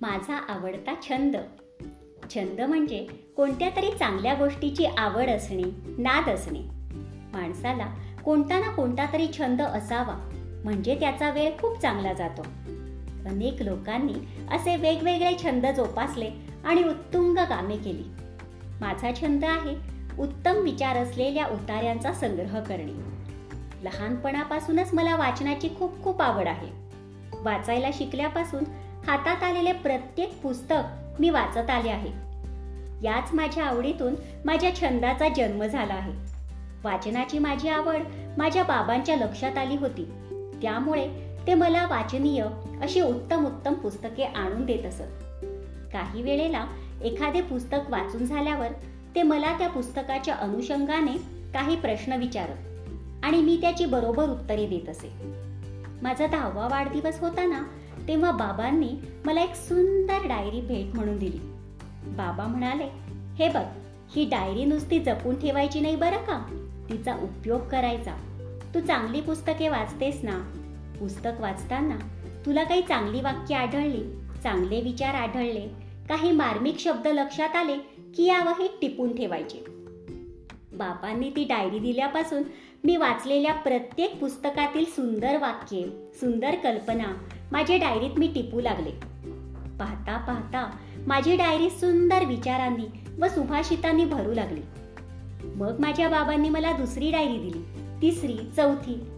माझा आवडता छंद. छंद म्हणजे कोणत्या तरी चांगल्या गोष्टीची आवड असणे नाद असणे. माणसाला कोणता ना कोणता तरी छंद असावा म्हणजे त्याचा वेळ खूप चांगला जातो. अनेक लोकांनी असे वेगवेगळे छंद जोपासले आणि उत्तुंग कामे केली. माझा छंद आहे उत्तम विचार असलेल्या उतार्यांचा संग्रह करणे. लहानपणापासूनच मला वाचनाची खूप खूप आवड आहे. वाचायला शिकल्यापासून हातात आलेले प्रत्येक पुस्तक मी वाचत आले आहे. याच माझ्या आवडीतून माझ्या छंदाचा जन्म झाला आहे. वाचनाची माझी आवड माझ्या बाबांच्या लक्षात आली होती. त्यामुळे ते मला वाचनीय अशी उत्तम उत्तम पुस्तके आणून देत असत. काही वेळेला एखादे पुस्तक वाचून झाल्यावर ते मला त्या पुस्तकाच्या अनुषंगाने काही प्रश्न विचारत आणि मी त्याची बरोबर उत्तरे देत असे. माझा दहावा वाढदिवस होता ना तेव्हा बाबांनी मला एक सुंदर डायरी भेट म्हणून दिली. बाबा म्हणाले हे बघ ही डायरी नुसती जपून ठेवायची नाही बरं का? तिचा उपयोग करायचा. तू चांगली पुस्तके वाचतेस ना. पुस्तक वाचताना तुला काही चांगली वाक्य आढळली चांगले विचार आढळले काही मार्मिक शब्द लक्षात आले की यावं हे टिपून ठेवायचे. बाबांनी ती डायरी दिल्यापासून मी वाचलेल्या प्रत्येक पुस्तकातील सुंदर वाक्ये सुंदर कल्पना माझ्या डायरीत मी टिपू लागले. पाहता पाहता माझी डायरी सुंदर विचारांनी व सुभाषितांनी भरू लागली. मग माझ्या बाबांनी मला दुसरी डायरी दिली. तिसरी चौथी.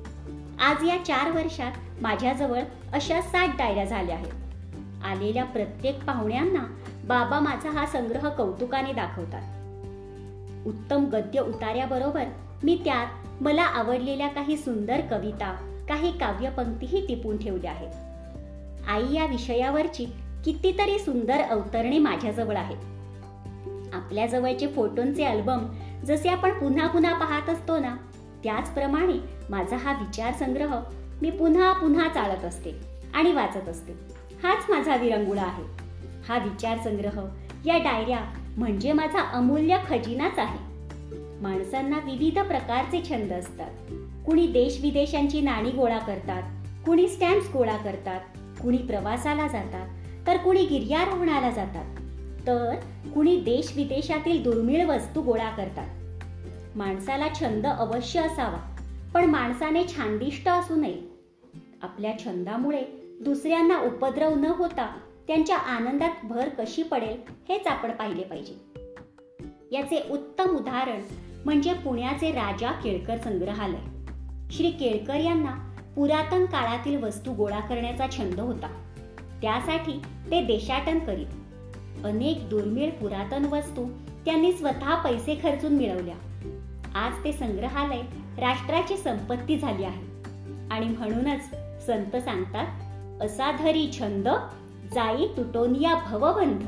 आज या चार वर्षात माझ्याजवळ अशा सात डायऱ्या झाल्या आहेत. आलेल्या प्रत्येक पाहुण्यांना बाबा माझा हा संग्रह कौतुकाने दाखवतात. उत्तम गद्य उतार्याबरोबर मी त्यात मला आवडलेल्या काही सुंदर कविता काही काव्यपंक्तीही टिपून ठेवल्या आहेत. आई या विषयावरची कितीतरी सुंदर अवतरणे माझ्याजवळ आहेत. आपल्या जवळचे फोटोंचे अल्बम जसे आपण पुन्हा पुन्हा पाहत असतो ना त्याचप्रमाणे माझा हा विचार संग्रह मी पुन्हा पुन्हा चालत असते आणि वाचत असते. हाच माझा विरंगुळा आहे. हा विचार संग्रह या डायऱ्या म्हणजे माझा अमूल्य खजिनाच आहे. माणसांना विविध प्रकारचे छंद असतात. कुणी देश विदेशांची नाणी गोळा करतात कुणी स्टॅम्प्स गोळा करतात कुणी प्रवासाला जातात तर कुणी गिर्यारोहणाला जातात. तर कुणी देश विदेशातील दुर्मिळ वस्तू गोळा करतात. माणसाला छंद अवश्य असावा पण माणसाने छानदिष्ट असू नये. आपल्या छंदामुळे दुसऱ्यांना उपद्रव न होता त्यांच्या आनंदात भर कशी पडेल हेच आपण पाहिले पाहिजे. याचे उत्तम उदाहरण म्हणजे पुण्याचे राजा केळकर संग्रहालय. श्री केळकर यांना पुरातन काळातील वस्तू गोळा करण्याचा छंद होता. त्यासाठी ते देशाटन करीत. अनेक दुर्मिळ पुरातन वस्तू त्यांनी स्वतः पैसे खर्चून मिळवल्या. आज ते संग्रहालय राष्ट्राची संपत्ती झाली आहे. आणि म्हणूनच संत सांगतात असा धरी छंद जाई तुटोनिया भवबंध.